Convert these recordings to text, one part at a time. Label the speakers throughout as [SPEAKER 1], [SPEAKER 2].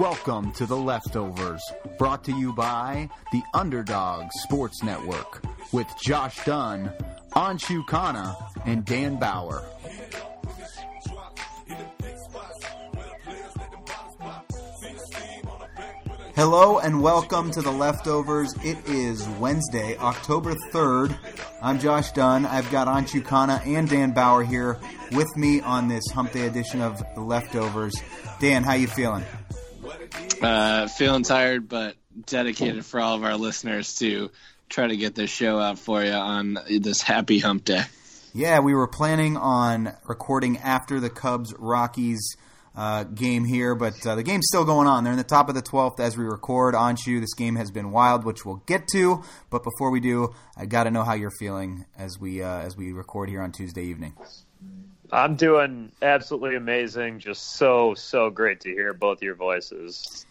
[SPEAKER 1] Welcome to The Leftovers, brought to you by the Underdog Sports Network with Josh Dunn, Anshu Khanna, and Dan Bauer. Hello and welcome to The Leftovers. It is Wednesday, October 3rd. I'm Josh Dunn. I've got Anshu Khanna and Dan Bauer here with me on this Hump Day edition of The Leftovers. Dan, how you feeling?
[SPEAKER 2] Uh, feeling tired, but dedicated for all of our listeners to try to get this show out for you on this happy hump day.
[SPEAKER 1] Yeah, we were planning on recording after the Cubs Rockies uh, game here, but uh, the game's still going on. They're in the top of the 12th as we record. On you, this game has been wild, which we'll get to. But before we do, I got to know how you're feeling as we uh, as we record here on Tuesday evening.
[SPEAKER 3] I'm doing absolutely amazing. Just so so great to hear both your voices.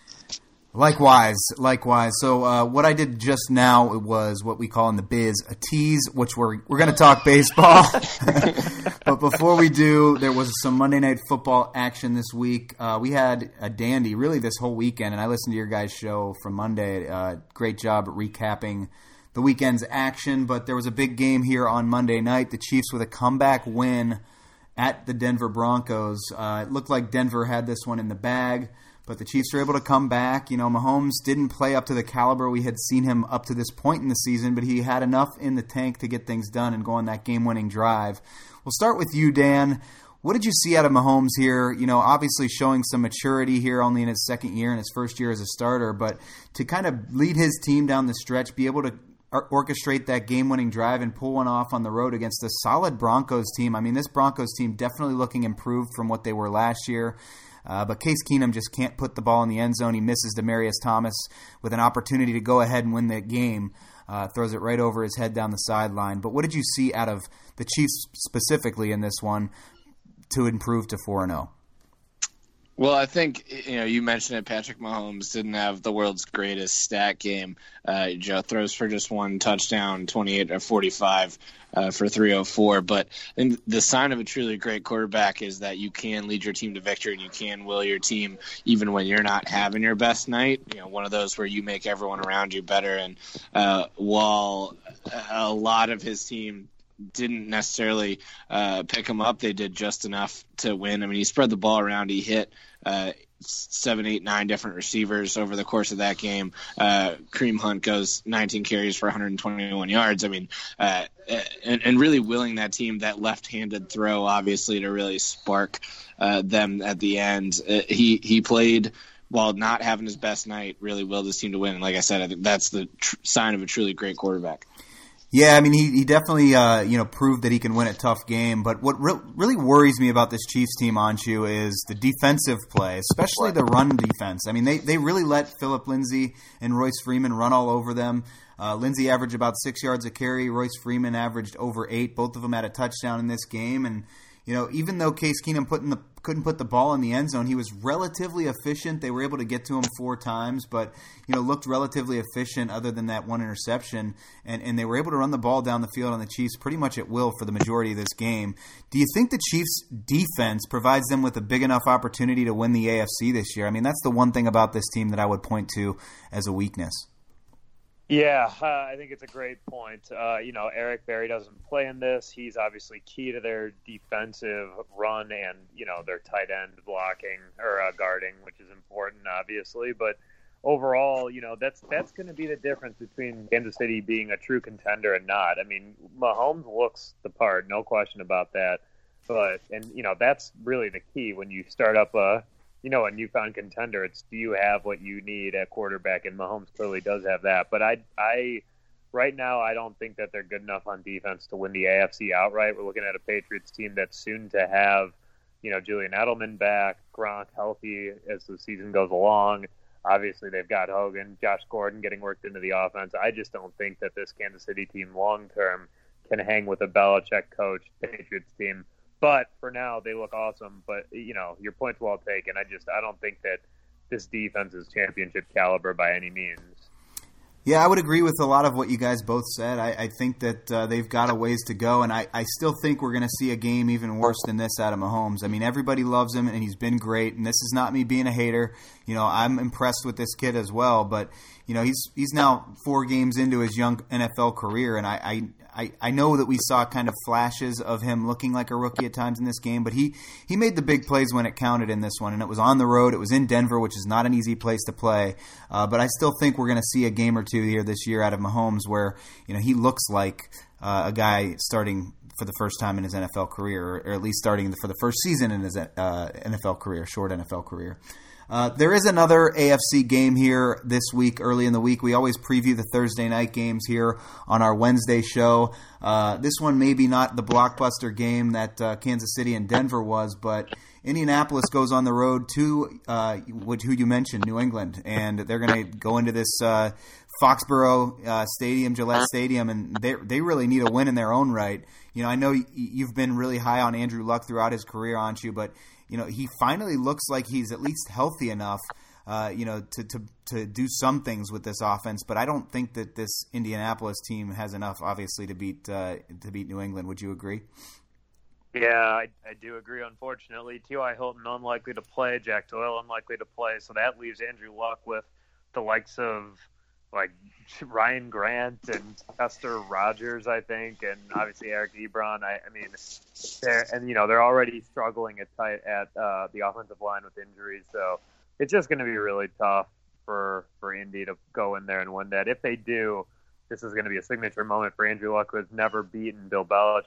[SPEAKER 1] Likewise, likewise. So uh, what I did just now was what we call in the biz a tease, which we're we're going to talk baseball. but before we do, there was some Monday Night Football action this week. Uh, we had a dandy, really, this whole weekend, and I listened to your guys' show from Monday. Uh, great job recapping the weekend's action. But there was a big game here on Monday night. The Chiefs with a comeback win at the Denver Broncos. Uh, it looked like Denver had this one in the bag. But the Chiefs were able to come back. You know, Mahomes didn't play up to the caliber we had seen him up to this point in the season, but he had enough in the tank to get things done and go on that game winning drive. We'll start with you, Dan. What did you see out of Mahomes here? You know, obviously showing some maturity here only in his second year and his first year as a starter, but to kind of lead his team down the stretch, be able to orchestrate that game winning drive and pull one off on the road against a solid Broncos team. I mean, this Broncos team definitely looking improved from what they were last year. Uh, but Case Keenum just can't put the ball in the end zone. He misses Demaryius Thomas with an opportunity to go ahead and win that game. Uh, throws it right over his head down the sideline. But what did you see out of the Chiefs specifically in this one to improve to 4 0?
[SPEAKER 2] Well, I think you know you mentioned it. Patrick Mahomes didn't have the world's greatest stat game. Uh, Joe throws for just one touchdown, twenty-eight or forty-five uh, for three hundred four. But the sign of a truly great quarterback is that you can lead your team to victory and you can will your team even when you're not having your best night. You know, one of those where you make everyone around you better. And uh, while a lot of his team didn't necessarily uh, pick him up. They did just enough to win. I mean, he spread the ball around. He hit uh, seven, eight, nine different receivers over the course of that game. Uh, Kareem Hunt goes 19 carries for 121 yards. I mean, uh, and, and, really willing that team that left-handed throw, obviously, to really spark uh, them at the end. Uh, he he played while not having his best night, really willed his team to win. And like I said, I think that's the tr- sign of a truly great quarterback.
[SPEAKER 1] Yeah, I mean, he, he definitely uh, you know proved that he can win a tough game. But what re- really worries me about this Chiefs team, Anshu, is the defensive play, especially the run defense. I mean, they, they really let Philip Lindsay and Royce Freeman run all over them. Uh, Lindsay averaged about six yards a carry. Royce Freeman averaged over eight. Both of them had a touchdown in this game, and you know, even though Case Keenum put in the, couldn't put the ball in the end zone, he was relatively efficient. They were able to get to him four times, but you know, looked relatively efficient other than that one interception. And, and they were able to run the ball down the field on the Chiefs pretty much at will for the majority of this game. Do you think the Chiefs' defense provides them with a big enough opportunity to win the AFC this year? I mean, that's the one thing about this team that I would point to as a weakness.
[SPEAKER 3] Yeah, uh, I think it's a great point. Uh, you know, Eric Berry doesn't play in this. He's obviously key to their defensive run and you know their tight end blocking or uh, guarding, which is important, obviously. But overall, you know, that's that's going to be the difference between Kansas City being a true contender and not. I mean, Mahomes looks the part, no question about that. But and you know that's really the key when you start up a you know, a newfound contender. It's do you have what you need at quarterback? And Mahomes clearly does have that. But I, I right now, I don't think that they're good enough on defense to win the AFC outright. We're looking at a Patriots team that's soon to have, you know, Julian Edelman back, Gronk healthy as the season goes along. Obviously, they've got Hogan, Josh Gordon getting worked into the offense. I just don't think that this Kansas City team long term can hang with a Belichick coach Patriots team. But for now, they look awesome. But you know, your point's well taken. I just I don't think that this defense is championship caliber by any means.
[SPEAKER 1] Yeah, I would agree with a lot of what you guys both said. I, I think that uh, they've got a ways to go, and I, I still think we're going to see a game even worse than this out of Mahomes. I mean, everybody loves him, and he's been great. And this is not me being a hater. You know, I'm impressed with this kid as well. But you know, he's he's now four games into his young NFL career, and I, I I, I know that we saw kind of flashes of him looking like a rookie at times in this game, but he, he made the big plays when it counted in this one, and it was on the road. It was in Denver, which is not an easy place to play. Uh, but I still think we're going to see a game or two here this year out of Mahomes where you know he looks like uh, a guy starting for the first time in his NFL career, or at least starting for the first season in his uh, NFL career, short NFL career. Uh, there is another AFC game here this week, early in the week. We always preview the Thursday night games here on our Wednesday show. Uh, this one maybe not the blockbuster game that uh, Kansas City and Denver was, but Indianapolis goes on the road to uh, who you mentioned, New England, and they're going to go into this uh, Foxborough Stadium, Gillette Stadium, and they they really need a win in their own right. You know, I know you've been really high on Andrew Luck throughout his career, aren't you? But you know, he finally looks like he's at least healthy enough, uh, you know, to, to to do some things with this offense. But I don't think that this Indianapolis team has enough, obviously, to beat uh, to beat New England. Would you agree?
[SPEAKER 3] Yeah, I, I do agree. Unfortunately, T.Y. Hilton unlikely to play, Jack Doyle unlikely to play, so that leaves Andrew Luck with the likes of like Ryan Grant and Chester Rogers, I think, and obviously Eric Ebron. I, I mean, they're and you know they're already struggling at tight at uh, the offensive line with injuries, so it's just going to be really tough for for Indy to go in there and win that. If they do, this is going to be a signature moment for Andrew Luck, who has never beaten Bill Belichick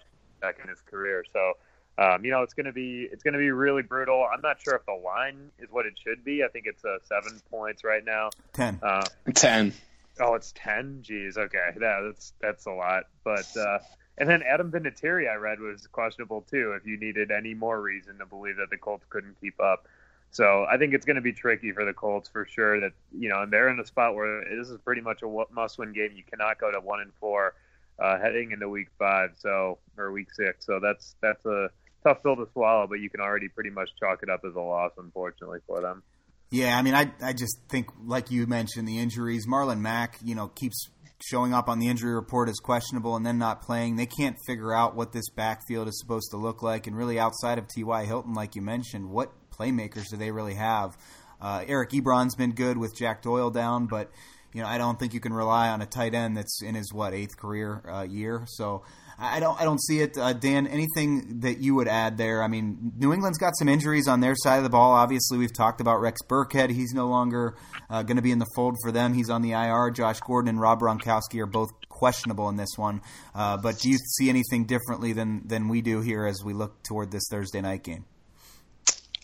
[SPEAKER 3] in his career. So. Um, you know, it's going to be it's going to be really brutal. I'm not sure if the line is what it should be. I think it's uh, seven points right now.
[SPEAKER 1] Ten.
[SPEAKER 2] Uh, Ten.
[SPEAKER 3] Oh, it's ten. Jeez, okay, yeah, that's that's a lot. But uh, and then Adam Vinatieri, I read, was questionable too. If you needed any more reason to believe that the Colts couldn't keep up, so I think it's going to be tricky for the Colts for sure. That you know, and they're in a spot where this is pretty much a must-win game. You cannot go to one and four uh, heading into week five, so or week six. So that's that's a tough pill to swallow, but you can already pretty much chalk it up as a loss, unfortunately for them.
[SPEAKER 1] Yeah, I mean, I I just think, like you mentioned, the injuries. Marlon Mack, you know, keeps showing up on the injury report as questionable and then not playing. They can't figure out what this backfield is supposed to look like. And really, outside of T.Y. Hilton, like you mentioned, what playmakers do they really have? Uh, Eric Ebron's been good with Jack Doyle down, but you know, I don't think you can rely on a tight end that's in his what eighth career uh, year. So I don't I don't see it. Uh, Dan, anything that you would add there? I mean, New England's got some injuries on their side of the ball. Obviously, we've talked about Rex Burkhead. He's no longer uh, going to be in the fold for them. He's on the IR. Josh Gordon and Rob Gronkowski are both questionable in this one. Uh, but do you see anything differently than than we do here as we look toward this Thursday night game?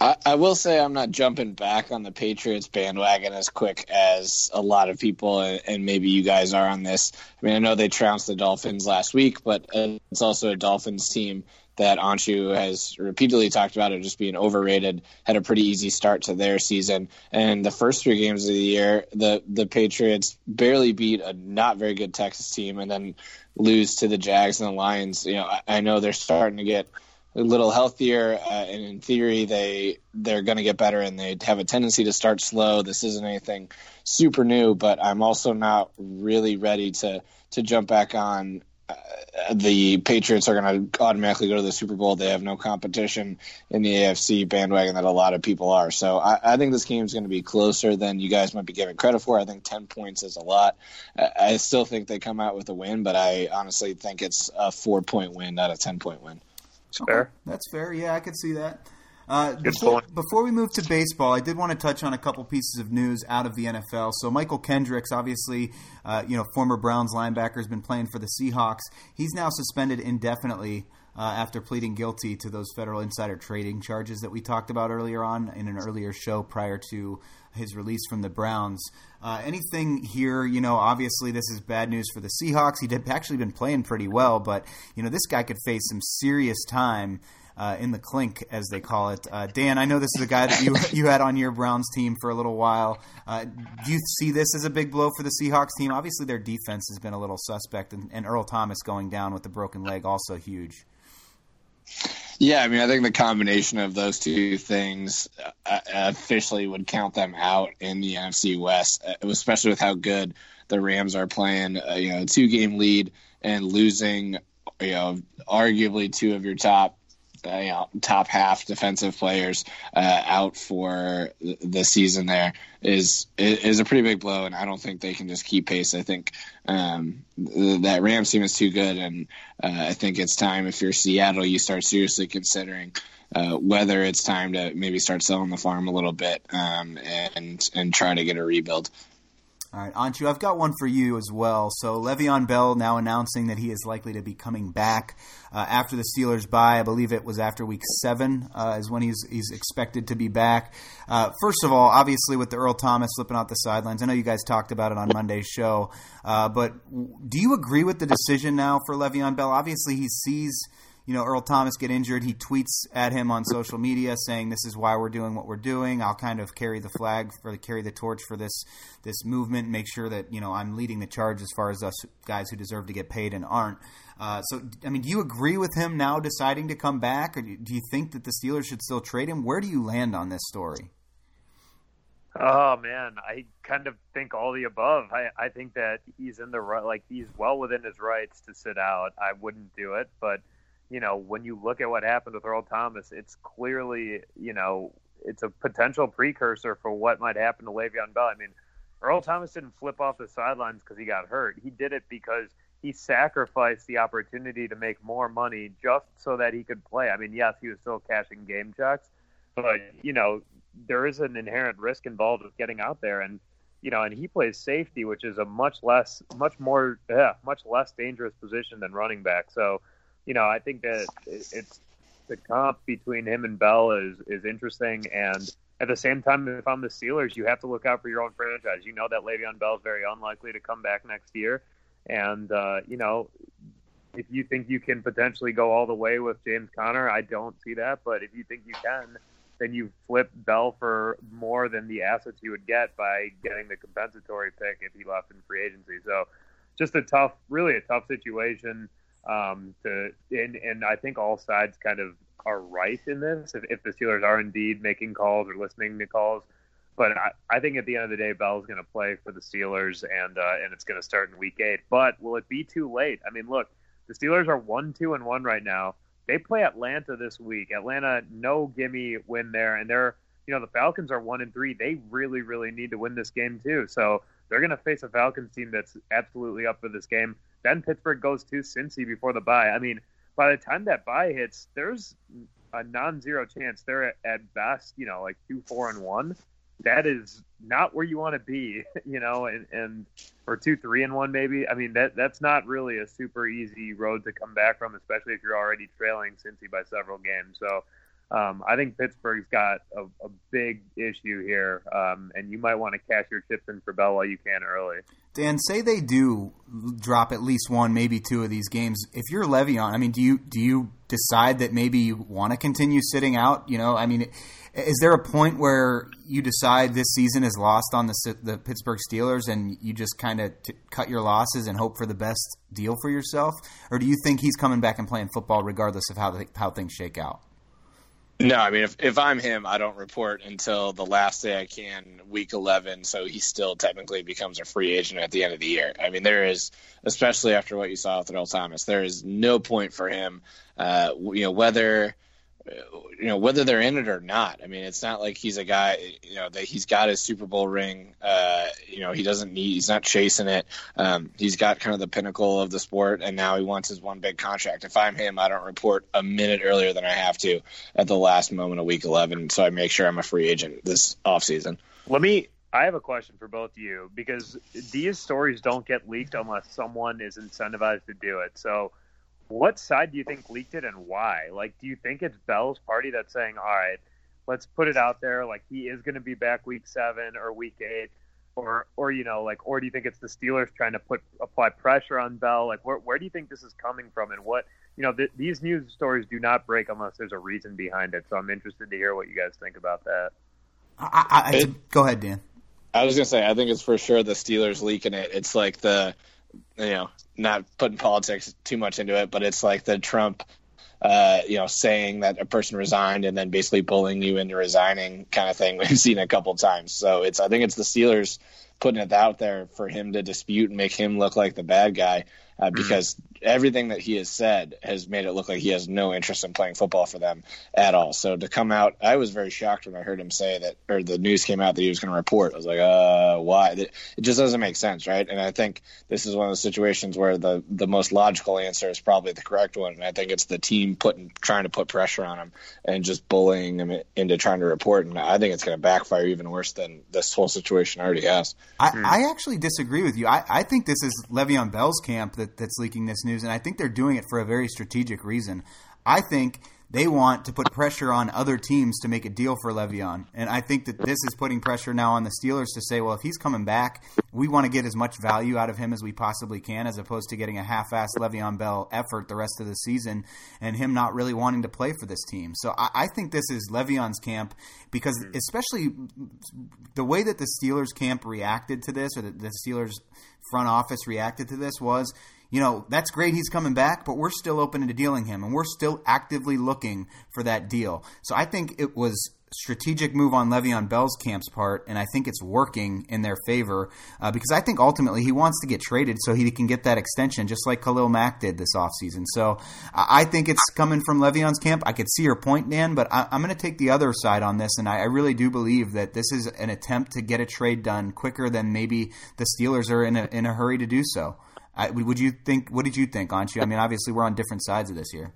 [SPEAKER 2] I, I, will say I'm not jumping back on the Patriots bandwagon as quick as a lot of people, and and, maybe you guys are on this. I mean, I know they trounced the Dolphins last week, but it's also a Dolphins team that Anshu has repeatedly talked about it just being overrated. Had a pretty easy start to their season, and the first three games of the year, the the Patriots barely beat a not very good Texas team, and then lose to the Jags and the Lions. You know, I, I know they're starting to get a little healthier, uh, and in theory, they they're going to get better, and they have a tendency to start slow. This isn't anything super new, but I'm also not really ready to to jump back on. Uh, the Patriots are going to automatically go to the Super Bowl. They have no competition in the AFC bandwagon that a lot of people are. So I, I think this game is going to be closer than you guys might be giving credit for. I think 10 points is a lot. I, I still think they come out with a win, but I honestly think it's a four point win, not a 10 point win.
[SPEAKER 3] It's fair.
[SPEAKER 1] That's fair. Yeah, I could see that. Uh, before, before, we move to baseball, I did want to touch on a couple pieces of news out of the NFL. So Mychal Kendricks, obviously, uh, you know, former Browns linebacker, has been playing for the Seahawks. He's now suspended indefinitely uh, after pleading guilty to those federal insider trading charges that we talked about earlier on in an earlier show prior to his release from the Browns. Uh, anything here, you know, obviously this is bad news for the Seahawks. He'd actually been playing pretty well, but, you know, this guy could face some serious time uh, in the clink, as they call it. Uh, Dan, I know this is a guy that you you had on your Browns team for a little while. Uh, do you see this as a big blow for the Seahawks team? Obviously, their defense has been a little suspect, and, and Earl Thomas going down with the broken leg also huge.
[SPEAKER 2] Yeah, I mean, I think the combination of those two things uh, officially would count them out in the NFC West, uh, especially with how good the Rams are playing. Uh, you know, two game lead and losing, you know, arguably two of your top you know, top half defensive players uh, out for the season there is is a pretty big blow, and I don't think they can just keep pace. I think um, that Rams team is too good, and uh, I think it's time if you're Seattle, you start seriously considering. Uh, whether it's time to maybe start selling the farm a little bit um, and and try to get a rebuild.
[SPEAKER 1] All right, Anshu, I've got one for you as well. So Le'Veon Bell now announcing that he is likely to be coming back uh, after the Steelers bye. I believe it was after Week Seven uh, is when he's he's expected to be back. Uh, first of all, obviously with the Earl Thomas slipping out the sidelines, I know you guys talked about it on Monday's show, uh, but do you agree with the decision now for Le'Veon Bell? Obviously, he sees you know Earl Thomas get injured, he tweets at him on social media saying, "This is why we're doing what we're doing. I'll kind of carry the flag for carry the torch for this this movement. Make sure that you know I'm leading the charge as far as us guys who deserve to get paid and aren't." Uh, so, I mean, do you agree with him now deciding to come back, or do you think that the Steelers should still trade him? Where do you land on this story?
[SPEAKER 3] Oh man, I kind of think all the above. I, I think that he's in the right, like he's well within his rights to sit out. I wouldn't do it, but you know, when you look at what happened with Earl Thomas, it's clearly, you know, it's a potential precursor for what might happen to Le'Veon Bell. I mean, Earl Thomas didn't flip off the sidelines because he got hurt. He did it because he sacrificed the opportunity to make more money just so that he could play. I mean, yes, he was still cashing game checks, but you know, there is an inherent risk involved with getting out there and you know, and he plays safety, which is a much less, much more, yeah, much less dangerous position than running back. So, you know, I think that it's the comp between him and Bell is is interesting, and at the same time, if I'm the Steelers, you have to look out for your own franchise. You know that Le'Veon Bell is very unlikely to come back next year, and uh, you know if you think you can potentially go all the way with James Conner, I don't see that. But if you think you can, then you flip Bell for more than the assets you would get by getting the compensatory pick if he left in free agency. So just a tough, really a tough situation. Um, to and, and I think all sides kind of are right in this if, if the Steelers are indeed making calls or listening to calls. But I, I think at the end of the day, Bell's going to play for the Steelers, and uh, and it's going to start in Week Eight. But will it be too late? I mean, look, the Steelers are one, two, and one right now. They play Atlanta this week. Atlanta, no gimme win there, and they're you know the Falcons are one and three. They really, really need to win this game too. So they're going to face a Falcons team that's absolutely up for this game. Then Pittsburgh goes to Cincy before the bye. I mean, by the time that bye hits, there's a non-zero chance they're at, best, you know, like two, four, and one. That is not where you want to be, you know, and, and or two, three, and one maybe. I mean, that that's not really a super easy road to come back from, especially if you're already trailing Cincy by several games. So um, I think Pittsburgh's got a, a big issue here, um, and you might want to cash your chips in for Bell while you can early.
[SPEAKER 1] Dan, say they do drop at least one, maybe two of these games. If you're Le'Veon, I mean, do you do you decide that maybe you want to continue sitting out? You know, I mean, is there a point where you decide this season is lost on the the Pittsburgh Steelers, and you just kind of t- cut your losses and hope for the best deal for yourself, or do you think he's coming back and playing football regardless of how the, how things shake out?
[SPEAKER 2] No, I mean, if, if I'm him, I don't report until the last day I can, week 11. So he still technically becomes a free agent at the end of the year. I mean, there is, especially after what you saw with Earl Thomas, there is no point for him. Uh, you know, whether you know, whether they're in it or not. I mean, it's not like he's a guy, you know, that he's got his Super Bowl ring. Uh, you know, he doesn't need, he's not chasing it. Um, he's got kind of the pinnacle of the sport, and now he wants his one big contract. If I'm him, I don't report a minute earlier than I have to at the last moment of Week 11, so I make sure I'm a free agent this offseason.
[SPEAKER 3] Let me. I have a question for both of you because these stories don't get leaked unless someone is incentivized to do it. So what side do you think leaked it and why? Like, do you think it's Bell's party that's saying, all right, let's put it out there, like he is going to be back week seven or week eight, or or you know, like, or do you think it's the Steelers trying to put apply pressure on Bell? Like, where where do you think this is coming from, and what you know, th- these news stories do not break unless there's a reason behind it. So I'm interested to hear what you guys think about that.
[SPEAKER 1] I, I, I, go ahead, Dan.
[SPEAKER 2] I was gonna say I think it's for sure the Steelers leaking it. It's like the you know, not putting politics too much into it, but it's like the Trump, uh, you know, saying that a person resigned and then basically bullying you into resigning kind of thing. We've seen a couple times. So it's, I think it's the Steelers putting it out there for him to dispute and make him look like the bad guy uh, mm-hmm. because everything that he has said has made it look like he has no interest in playing football for them at all. So to come out, I was very shocked when I heard him say that, or the news came out that he was going to report. I was like, uh, why? It just doesn't make sense, right? And I think this is one of the situations where the the most logical answer is probably the correct one. And I think it's the team putting trying to put pressure on him and just bullying him into trying to report. And I think it's going to backfire even worse than this whole situation already has.
[SPEAKER 1] I, hmm. I actually disagree with you. I, I think this is Le'Veon Bell's camp that, that's leaking this news, and I think they're doing it for a very strategic reason. I think they want to put pressure on other teams to make a deal for Le'Veon. And I think that this is putting pressure now on the Steelers to say, well, if he's coming back, we want to get as much value out of him as we possibly can, as opposed to getting a half assed Le'Veon Bell effort the rest of the season and him not really wanting to play for this team. So I, I think this is Le'Veon's camp because, mm-hmm. especially the way that the Steelers camp reacted to this, or the, the Steelers front office reacted to this, was you know, that's great he's coming back, but we're still open to dealing him and we're still actively looking for that deal. So I think it was strategic move on Le'Veon Bell's camp's part, and I think it's working in their favor uh, because I think ultimately he wants to get traded so he can get that extension, just like Khalil Mack did this offseason. So I think it's coming from Le'Veon's camp. I could see your point, Dan, but I, am going to take the other side on this, and I, I really do believe that this is an attempt to get a trade done quicker than maybe the Steelers are in a, in a hurry to do so. I, would you think? What did you think, Anshu? I mean, obviously we're on different sides of this here.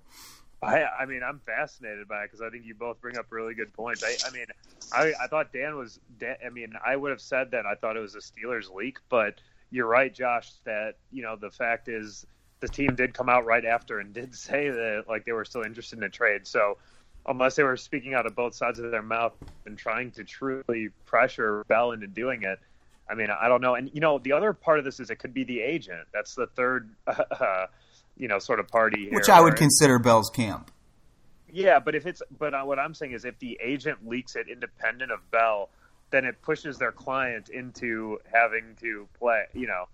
[SPEAKER 3] I, I mean, I'm fascinated by it because I think you both bring up really good points. I, I mean, I, I thought Dan was. Dan, I mean, I would have said that I thought it was a Steelers leak, but you're right, Josh. That you know the fact is the team did come out right after and did say that like they were still interested in a trade. So unless they were speaking out of both sides of their mouth and trying to truly pressure Bell into doing it, I mean, I don't know. And you know, the other part of this is it could be the agent. That's the third, uh, you know, sort of party here.
[SPEAKER 1] Which I would consider Bell's camp.
[SPEAKER 3] Yeah, but if it's but uh, what I'm saying is if the agent leaks it independent of Bell, then it pushes their client into having to play. You know,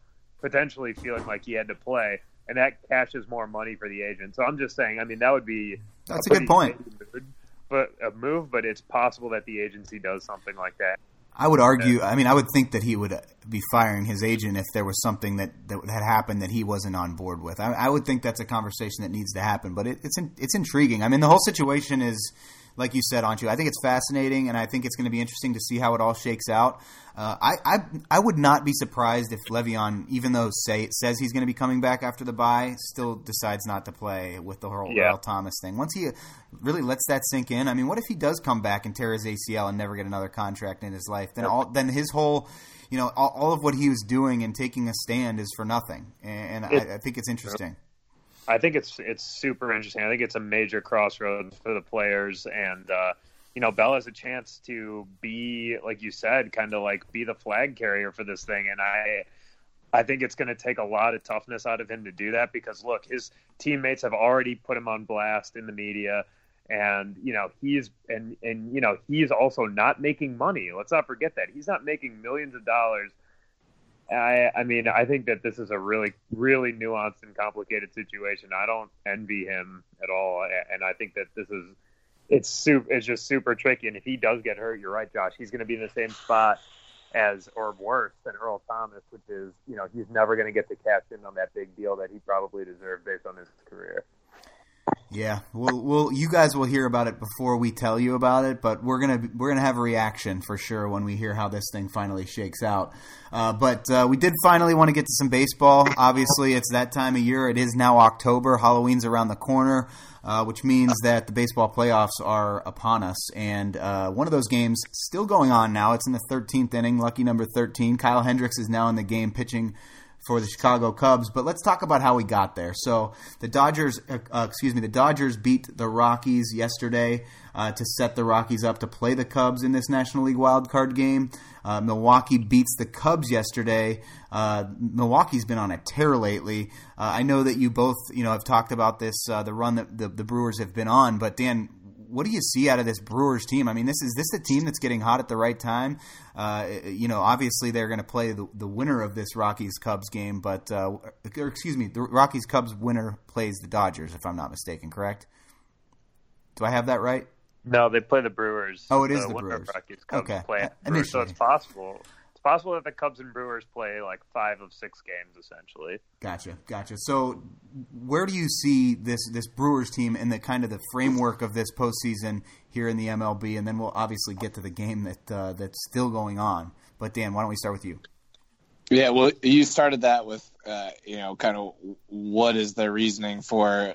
[SPEAKER 3] potentially feeling like he had to play, and that cashes more money for the agent. So I'm just saying. I mean, that would be
[SPEAKER 1] that's a, a good point.
[SPEAKER 3] Move, but a move, but it's possible that the agency does something like that.
[SPEAKER 1] I would argue. I mean, I would think that he would be firing his agent if there was something that, that had happened that he wasn't on board with. I, I would think that's a conversation that needs to happen. But it, it's in, it's intriguing. I mean, the whole situation is like you said, Anshu, I think it's fascinating, and I think it's going to be interesting to see how it all shakes out. Uh, I, I I would not be surprised if Le'Veon, even though say says he's going to be coming back after the bye, still decides not to play with the whole yeah. Earl Thomas thing. Once he really lets that sink in, I mean, what if he does come back and tear his ACL and never get another contract in his life? Then all then his whole you know all, all of what he was doing and taking a stand is for nothing, and, and I, I think it's interesting.
[SPEAKER 3] I think it's it's super interesting. I think it's a major crossroads for the players, and uh, you know, Bell has a chance to be, like you said, kind of like be the flag carrier for this thing, and I. I think it's going to take a lot of toughness out of him to do that because look, his teammates have already put him on blast in the media and you know he's and and you know he's also not making money. Let's not forget that. He's not making millions of dollars I, I mean, I think that this is a really, really nuanced and complicated situation. I don't envy him at all, and I think that this is it's super, it's just super tricky. And if he does get hurt, you're right, Josh. He's going to be in the same spot as, or worse than Earl Thomas, which is, you know, he's never going to get to cash in on that big deal that he probably deserved based on his career.
[SPEAKER 1] Yeah, well, well, you guys will hear about it before we tell you about it, but we're gonna we're gonna have a reaction for sure when we hear how this thing finally shakes out. Uh, but uh, we did finally want to get to some baseball. Obviously, it's that time of year. It is now October. Halloween's around the corner, uh, which means that the baseball playoffs are upon us. And uh, one of those games still going on now. It's in the 13th inning, lucky number 13. Kyle Hendricks is now in the game pitching for the Chicago Cubs. But let's talk about how we got there. So the Dodgers, uh, uh, excuse me, the Dodgers beat the Rockies yesterday uh, to set the Rockies up to play the Cubs in this National League wild card game. Uh, Milwaukee beats the Cubs yesterday. Uh, Milwaukee's been on a tear lately. Uh, I know that you both, you know, have talked about this, the run that the, the Brewers have been on. But Dan, what do you see out of this Brewers team? I mean, this is this the team that's getting hot at the right time. Uh, you know, obviously they're going to play the, the winner of this Rockies Cubs game, but uh, or excuse me, the Rockies Cubs winner plays the Dodgers, if I'm not mistaken. Correct? Do I have that right?
[SPEAKER 3] No, they play the Brewers.
[SPEAKER 1] Oh, it is the, the Brewers.
[SPEAKER 3] Rockies Cubs okay. play Brewers, so it's possible possible that the Cubs and Brewers play like five of six games essentially.
[SPEAKER 1] Gotcha, gotcha. So, where do you see this this Brewers team in the kind of the framework of this postseason here in the MLB? And then we'll obviously get to the game that uh, that's still going on. But Dan, why don't we start with you?
[SPEAKER 2] Yeah, well, you started that with uh, you know kind of what is their reasoning for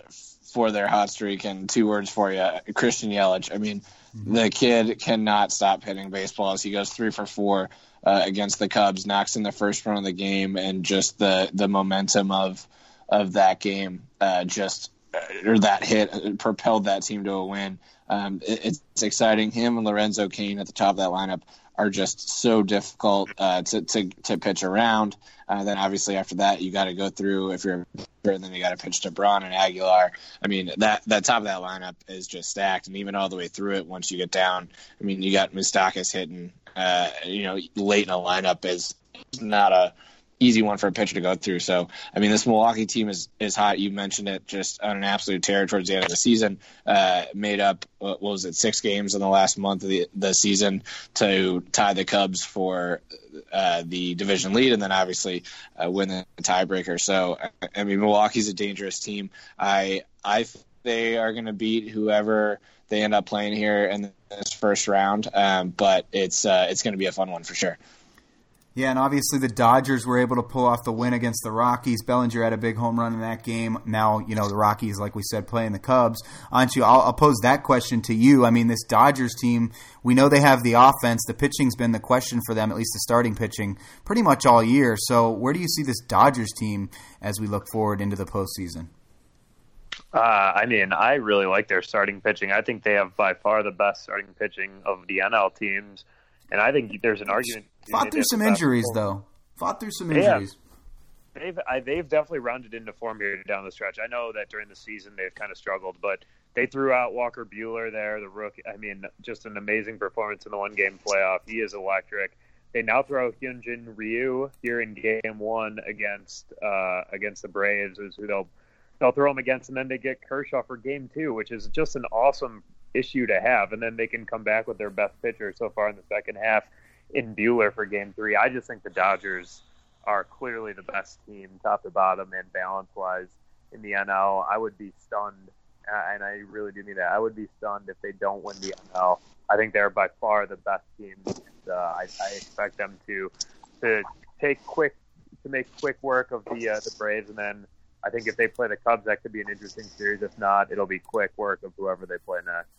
[SPEAKER 2] for their hot streak, and two words for you, Christian Yelich. I mean, mm-hmm. the kid cannot stop hitting baseballs. He goes three for four uh, against the Cubs, knocks in the first run of the game, and just the the momentum of of that game, uh, just uh, or that hit propelled that team to a win. Um, it, it's exciting. Him and Lorenzo Cain at the top of that lineup are just so difficult uh, to, to, to pitch around. Uh, then obviously after that you got to go through if you're and then you got to pitch to Braun and Aguilar. I mean that that top of that lineup is just stacked, and even all the way through it, once you get down, I mean you got Moustakas hitting uh, you know, late in a lineup is not a easy one for a pitcher to go through. So, I mean, this Milwaukee team is, is hot. You mentioned it just on an absolute tear towards the end of the season. Uh, made up, what was it, six games in the last month of the, the season to tie the Cubs for uh, the division lead and then obviously uh, win the tiebreaker. So, I mean, Milwaukee's a dangerous team. I, I, they are going to beat whoever they end up playing here in this first round. Um, but it's uh, it's going to be a fun one for sure.
[SPEAKER 1] Yeah, and obviously the Dodgers were able to pull off the win against the Rockies. Bellinger had a big home run in that game. Now, you know, the Rockies, like we said, playing the Cubs. You? I'll, I'll pose that question to you. I mean, this Dodgers team, we know they have the offense. The pitching's been the question for them, at least the starting pitching, pretty much all year. So, where do you see this Dodgers team as we look forward into the postseason?
[SPEAKER 3] Uh, I mean, I really like their starting pitching. I think they have by far the best starting pitching of the NL teams, and I think there's an argument.
[SPEAKER 1] Fought through some injuries, though. Fought through some injuries.
[SPEAKER 3] They've I, they've definitely rounded into form here down the stretch. I know that during the season they've kind of struggled, but they threw out Walker Buehler there, the rookie. I mean, just an amazing performance in the one game playoff. He is electric. They now throw Hyunjin Ryu here in game one against uh, against the Braves, who they'll they'll throw him against, and then they get Kershaw for game two, which is just an awesome issue to have. And then they can come back with their best pitcher so far in the second half in Buehler for game three. I just think the Dodgers are clearly the best team, top to bottom and balance wise in the NL. I would be stunned, uh, and I really do mean that. I would be stunned if they don't win the NL. I think they're by far the best team. And, uh, I, I expect them to to take quick to make quick work of the uh, the Braves, and then I think if they play the Cubs, that could be an interesting series. If not, it'll be quick work of whoever they play next.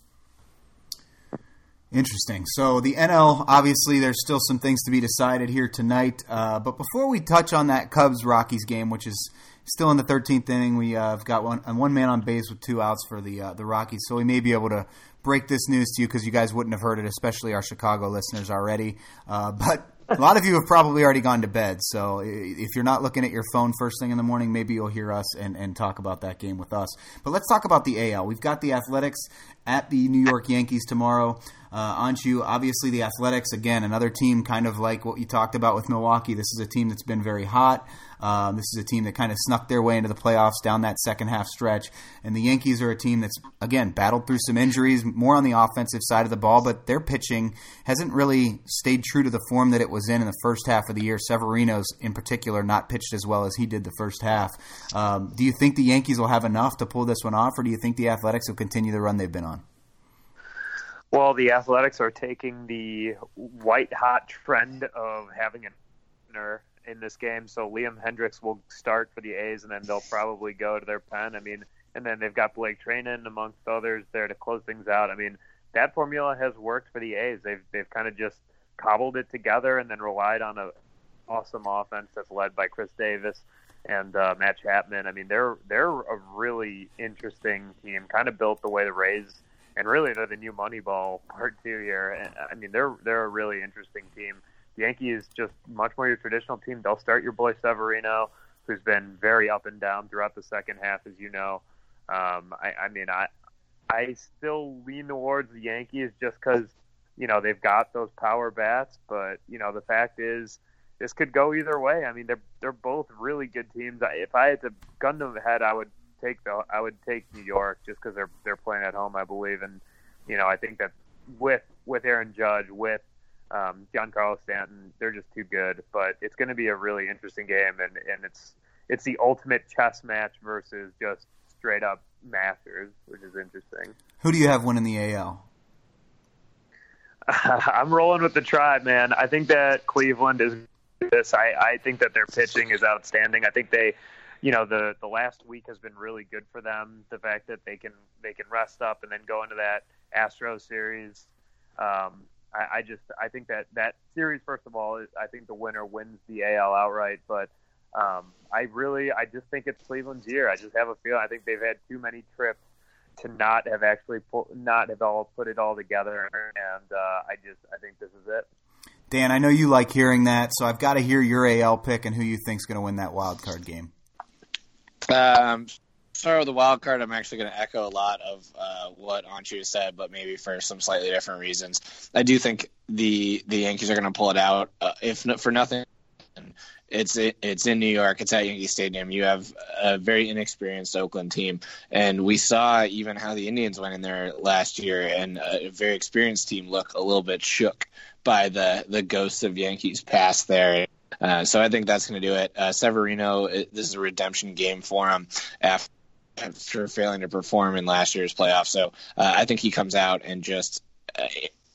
[SPEAKER 1] Interesting. So the NL, obviously, there's still some things to be decided here tonight. Uh, but before we touch on that Cubs Rockies game, which is still in the 13th inning, we uh, got one one man on base with two outs for the uh, the Rockies. So we may be able to break this news to you because you guys wouldn't have heard it, especially our Chicago listeners already. Uh, but a lot of you have probably already gone to bed. So if you're not looking at your phone first thing in the morning, maybe you'll hear us and, and talk about that game with us. But let's talk about the AL. We've got the Athletics at the New York Yankees tomorrow. Uh, Anshu, obviously the Athletics, again, another team kind of like what you talked about with Milwaukee. This is a team that's been very hot. Um, this is a team that kind of snuck their way into the playoffs down that second half stretch. And the Yankees are a team that's, again, battled through some injuries, more on the offensive side of the ball, but their pitching hasn't really stayed true to the form that it was in in the first half of the year. Severino's, in particular, not pitched as well as he did the first half. Um, do you think the Yankees will have enough to pull this one off, or do you think the Athletics will continue the run they've been on?
[SPEAKER 3] Well, the Athletics are taking the white hot trend of having an opener in this game. So Liam Hendriks will start for the A's, and then they'll probably go to their pen. I mean, and then they've got Blake Treinen amongst others there to close things out. I mean, that formula has worked for the A's. They've they've kind of just cobbled it together and then relied on a awesome offense that's led by Khris Davis and uh, Matt Chapman. I mean, they're they're a really interesting team, kind of built the way the Rays and really they're the new Moneyball part two here. I mean, they're they're a really interesting team. The Yankees just much more your traditional team. They'll start your boy Severino, who's been very up and down throughout the second half, as you know. Um, I, I mean, I I still lean towards the Yankees just because you know they've got those power bats, but you know the fact is this could go either way. I mean, they're they're both really good teams. If I had to gun them ahead, I would take the I would take New York just because they're they're playing at home, I believe, and you know I think that with with Aaron Judge, with um, Giancarlo Stanton, they're just too good. But it's going to be a really interesting game, and and it's it's the ultimate chess match versus just straight up Masters, which is interesting.
[SPEAKER 1] Who do you have winning the AL?
[SPEAKER 3] I'm rolling with the tribe, man. I think that Cleveland is this. I, I think that their pitching is outstanding. I think they you know the the last week has been really good for them. The fact that they can they can rest up and then go into that Astro series. Um, I, I just I think that that series first of all I think the winner wins the AL outright, but um, I really I just think it's Cleveland's year. I just have a feeling I think they've had too many trips to not have actually pull, not have all put it all together, and uh, I just I think this is it.
[SPEAKER 1] Dan, I know you like hearing that, so I've got to hear your AL pick and who you think's going to win that wild card game.
[SPEAKER 2] Um, the wild card. I'm actually going to echo a lot of uh, what Anshu said, but maybe for some slightly different reasons. I do think the the Yankees are going to pull it out, uh, if not, for nothing. It's it's in New York. It's at Yankee Stadium. You have a very inexperienced Oakland team, and we saw even how the Indians went in there last year, and a very experienced team look a little bit shook by the the ghosts of Yankees past there. Uh, so I think that's going to do it. Uh, Severino, it, this is a redemption game for him after, failing to perform in last year's playoff. So uh, I think he comes out and just uh,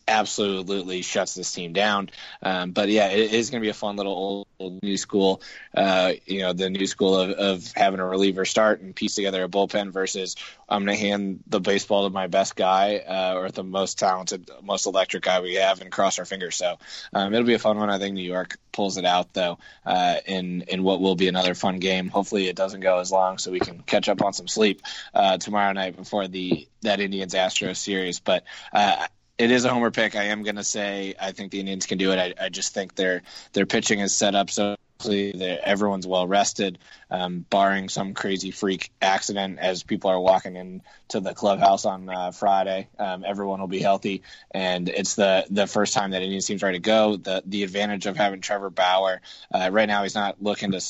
[SPEAKER 2] absolutely shuts this team down. Um, but yeah, it is going to be a fun little old, new school. Uh, you know, the new school of, of, having a reliever start and piece together a bullpen versus I'm going to hand the baseball to my best guy uh, or the most talented, most electric guy we have and cross our fingers. So um, it'll be a fun one. I think New York pulls it out though uh, in in what will be another fun game. Hopefully, it doesn't go as long so we can catch up on some sleep uh, tomorrow night before the that Indians Astros series. But uh, it is a homer pick. I am going to say I think the Indians can do it. I, I just think their their pitching is set up so everyone's well rested, um, barring some crazy freak accident as people are walking into the clubhouse on uh, Friday. Um, everyone will be healthy, and it's the the first time that Indians team's ready to go. The the advantage of having Trevor Bauer uh, right now, he's not looking to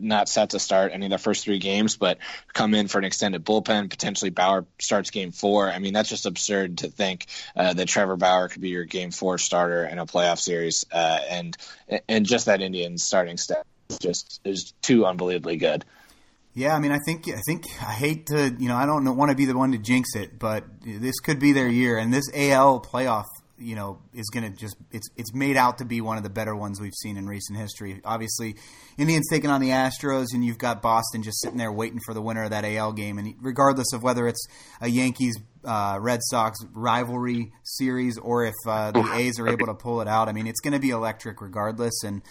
[SPEAKER 2] not set to start any of the first three games, but come in for an extended bullpen. Potentially Bauer starts game four. I mean, that's just absurd to think uh, that Trevor Bauer could be your game four starter in a playoff series, uh, and and just that Indians starting staff just is too unbelievably good.
[SPEAKER 1] Yeah, I mean, I think I think I hate to, you know, I don't want to be the one to jinx it, but this could be their year, and this AL playoff you know is going to just it's it's made out to be one of the better ones we've seen in recent history. Obviously, Indians taking on the Astros, and you've got Boston just sitting there waiting for the winner of that AL game. And regardless of whether it's a Yankees uh, Red Sox rivalry series or if uh, the A's are able to pull it out, I mean it's going to be electric regardless. And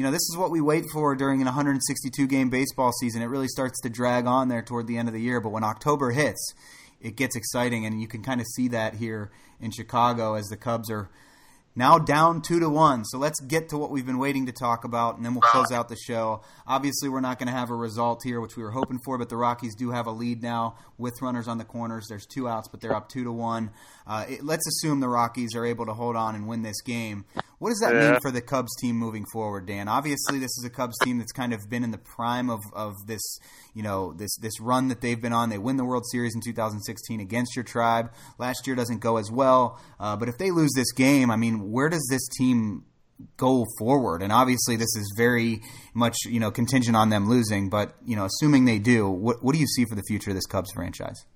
[SPEAKER 1] you know this is what we wait for during an 162 game baseball season. It really starts to drag on there toward the end of the year, but when October hits it gets exciting, and you can kind of see that here in Chicago as the Cubs are now down two to one. So let's get to what we've been waiting to talk about, and then we'll close out the show. Obviously, we're not going to have a result here, which we were hoping for, but the Rockies do have a lead now with runners on the corners. There's two outs, but they're up two to one. Uh, it, let's assume the Rockies are able to hold on and win this game. What does that yeah. mean for the Cubs team moving forward, Dan? Obviously, this is a Cubs team that's kind of been in the prime of, of this, you know, this this run that they've been on. They win the World Series in 2016 against your tribe. Last year doesn't go as well, uh, but if they lose this game, I mean, where does this team go forward? And obviously, this is very much you know contingent on them losing. But you know, assuming they do, what what do you see for the future of this Cubs franchise?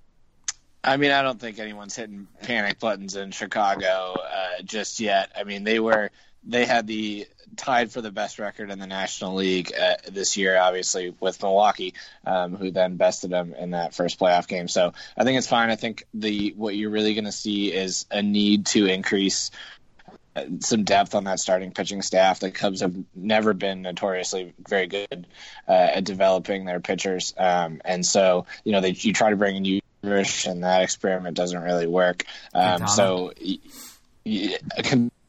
[SPEAKER 2] I mean, I don't think anyone's hitting panic buttons in Chicago uh, just yet. I mean, they were they had the tied for the best record in the National League uh, this year, obviously with Milwaukee, um, who then bested them in that first playoff game. So I think it's fine. I think the what you're really going to see is a need to increase uh, some depth on that starting pitching staff. The Cubs have never been notoriously very good uh, at developing their pitchers, um, and so you know they you try to bring in you and that experiment doesn't really work. Um, so,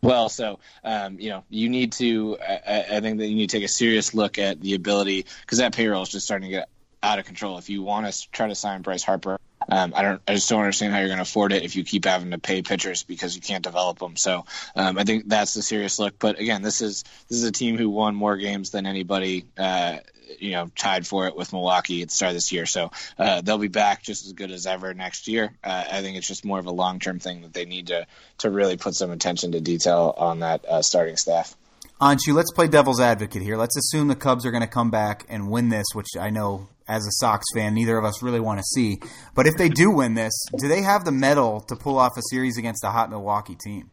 [SPEAKER 2] well, so um, you know, you need to. I, I, think that you need to take a serious look at the ability because that payroll is just starting to get out of control. If you want to try to sign Bryce Harper, um, I don't. I just don't understand how you're going to afford it if you keep having to pay pitchers because you can't develop them. So um, I think that's the serious look. But again, this is this is a team who won more games than anybody uh, you know tied for it with Milwaukee at the start of this year. So uh, they'll be back just as good as ever next year. Uh, I think it's just more of a long term thing that they need to to really put some attention to detail on that uh, starting staff.
[SPEAKER 1] Anshu, let's play devil's advocate here. Let's assume the Cubs are going to come back and win this, which I know as a Sox fan, neither of us really want to see. But if they do win this, do they have the mettle to pull off a series against a hot Milwaukee team?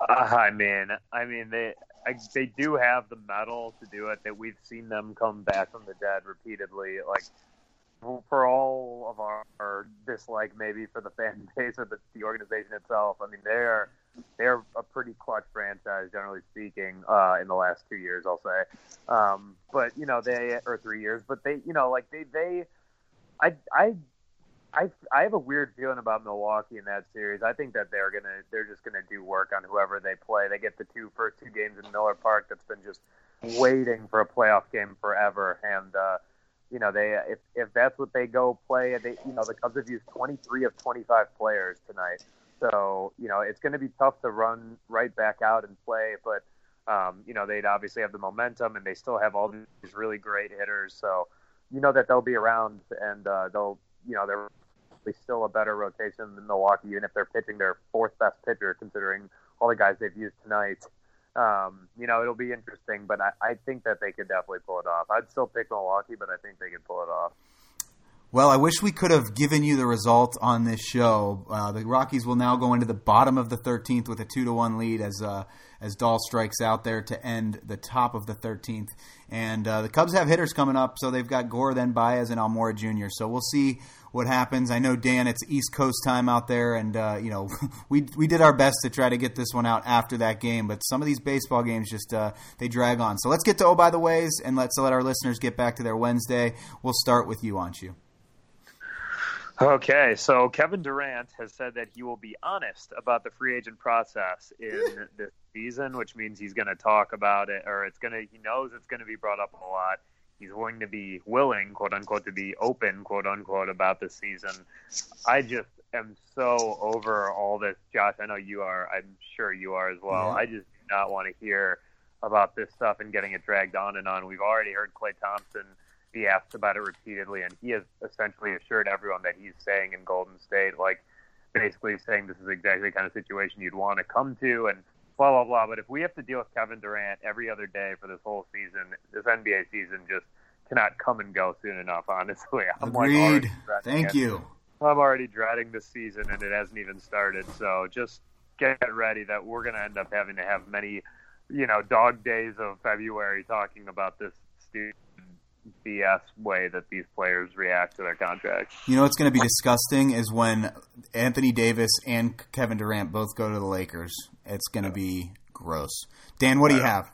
[SPEAKER 3] Uh, I mean, I mean they I, they do have the mettle to do it. That we've seen them come back from the dead repeatedly. Like for all of our, our dislike, maybe for the fan base or the, the organization itself. I mean, they're they're a pretty clutch franchise, generally speaking, uh, in the last two years, I'll say. Um, but you know, they or three years, but they, you know, like they they, I I I I have a weird feeling about Milwaukee in that series. I think that they're gonna they're just gonna do work on whoever they play. They get the two first two games in Miller Park. That's been just waiting for a playoff game forever. And uh, you know they if if that's what they go play, they you know the Cubs have used 23 of 25 players tonight. So you know it's going to be tough to run right back out and play, but um, you know they'd obviously have the momentum and they still have all these really great hitters. So you know that they'll be around and uh, they'll you know they're still a better rotation than Milwaukee, even if they're pitching their fourth best pitcher, considering all the guys they've used tonight. Um, you know, it'll be interesting, but I, I think that they could definitely pull it off. I'd still pick Milwaukee, but I think they could pull it off.
[SPEAKER 1] Well, I wish we could have given you the result on this show. Uh, the Rockies will now go into the bottom of the 13th with a two to one lead as uh, as Dahl strikes out there to end the top of the 13th. And uh, the Cubs have hitters coming up, so they've got Gore, then Baez, and Almora Jr. So we'll see what happens. I know Dan, it's East Coast time out there, and uh, you know we we did our best to try to get this one out after that game, but some of these baseball games just uh, they drag on. So let's get to oh by the ways, and let's let our listeners get back to their Wednesday. We'll start with you, Anshu.
[SPEAKER 3] Okay, so Kevin Durant has said that he will be honest about the free agent process in this season, which means he's going to talk about it, or it's going to. He knows it's going to be brought up a lot he's going to be willing, quote unquote, to be open, quote unquote, about the season. I just am so over all this, Josh. I know you are. I'm sure you are as well. Yeah. I just do not want to hear about this stuff and getting it dragged on and on. We've already heard Klay Thompson be asked about it repeatedly, and he has essentially assured everyone that he's staying in Golden State, like basically saying this is exactly the kind of situation you'd want to come to. And blah blah blah. But if we have to deal with Kevin Durant every other day for this whole season, this NBA season just cannot come and go soon enough. Honestly,
[SPEAKER 1] I'm Agreed. Like Thank it. you.
[SPEAKER 3] I'm already dreading this season, and it hasn't even started. So just get ready that we're going to end up having to have many, you know, dog days of February talking about this stupid BS way that these players react to their contracts.
[SPEAKER 1] You know what's going to be disgusting is when Anthony Davis and Kevin Durant both go to the Lakers. It's going to be gross. Dan, what do you have?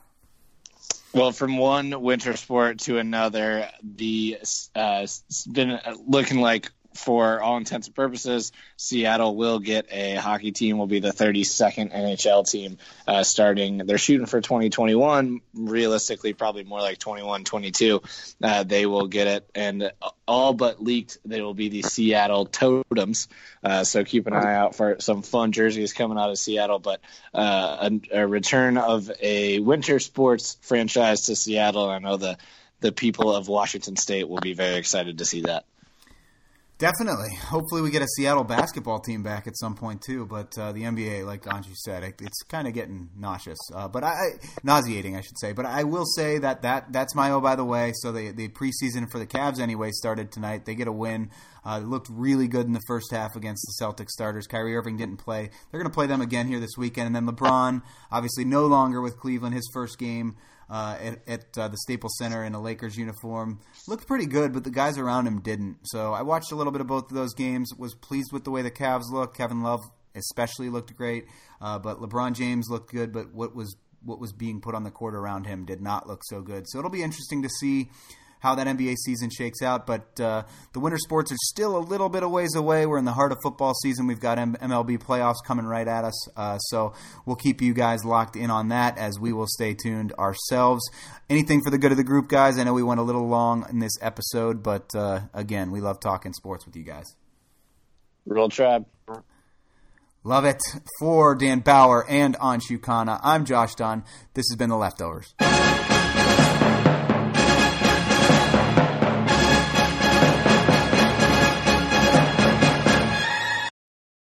[SPEAKER 2] Well, from one winter sport to another, the uh, it's been looking like for all intents and purposes, Seattle will get a hockey team. Will be the 32nd NHL team uh, starting. They're shooting for 2021. Realistically, probably more like 21, 22. Uh, they will get it, and all but leaked they will be the Seattle Totems. Uh, so keep an eye out for some fun jerseys coming out of Seattle. But uh, a, a return of a winter sports franchise to Seattle. I know the the people of Washington State will be very excited to see that.
[SPEAKER 1] Definitely. Hopefully, we get a Seattle basketball team back at some point too. But uh, the NBA, like Anshu said, it, it's kind of getting nauseous. Uh, but I, nauseating, I should say. But I will say that that that's my oh by the way. So the the preseason for the Cavs anyway started tonight. They get a win. Uh, looked really good in the first half against the Celtics starters. Kyrie Irving didn't play. They're going to play them again here this weekend. And then LeBron, obviously no longer with Cleveland. His first game uh, at, at uh, the Staples Center in a Lakers uniform. Looked pretty good, but the guys around him didn't. So I watched a little bit of both of those games. Was pleased with the way the Cavs looked. Kevin Love especially looked great, uh, but LeBron James looked good. But what was what was being put on the court around him did not look so good. So it'll be interesting to see how that NBA season shakes out. But uh, the winter sports are still a little bit of ways away. We're in the heart of football season. We've got M- MLB playoffs coming right at us. Uh, so we'll keep you guys locked in on that as we will stay tuned ourselves. Anything for the good of the group, guys. I know we went a little long in this episode, but uh, again, we love talking sports with you guys.
[SPEAKER 2] Real Tribe.
[SPEAKER 1] Love it. For Dan Bauer and Anshu Khanna, I'm Josh Dunn. This has been The Leftovers.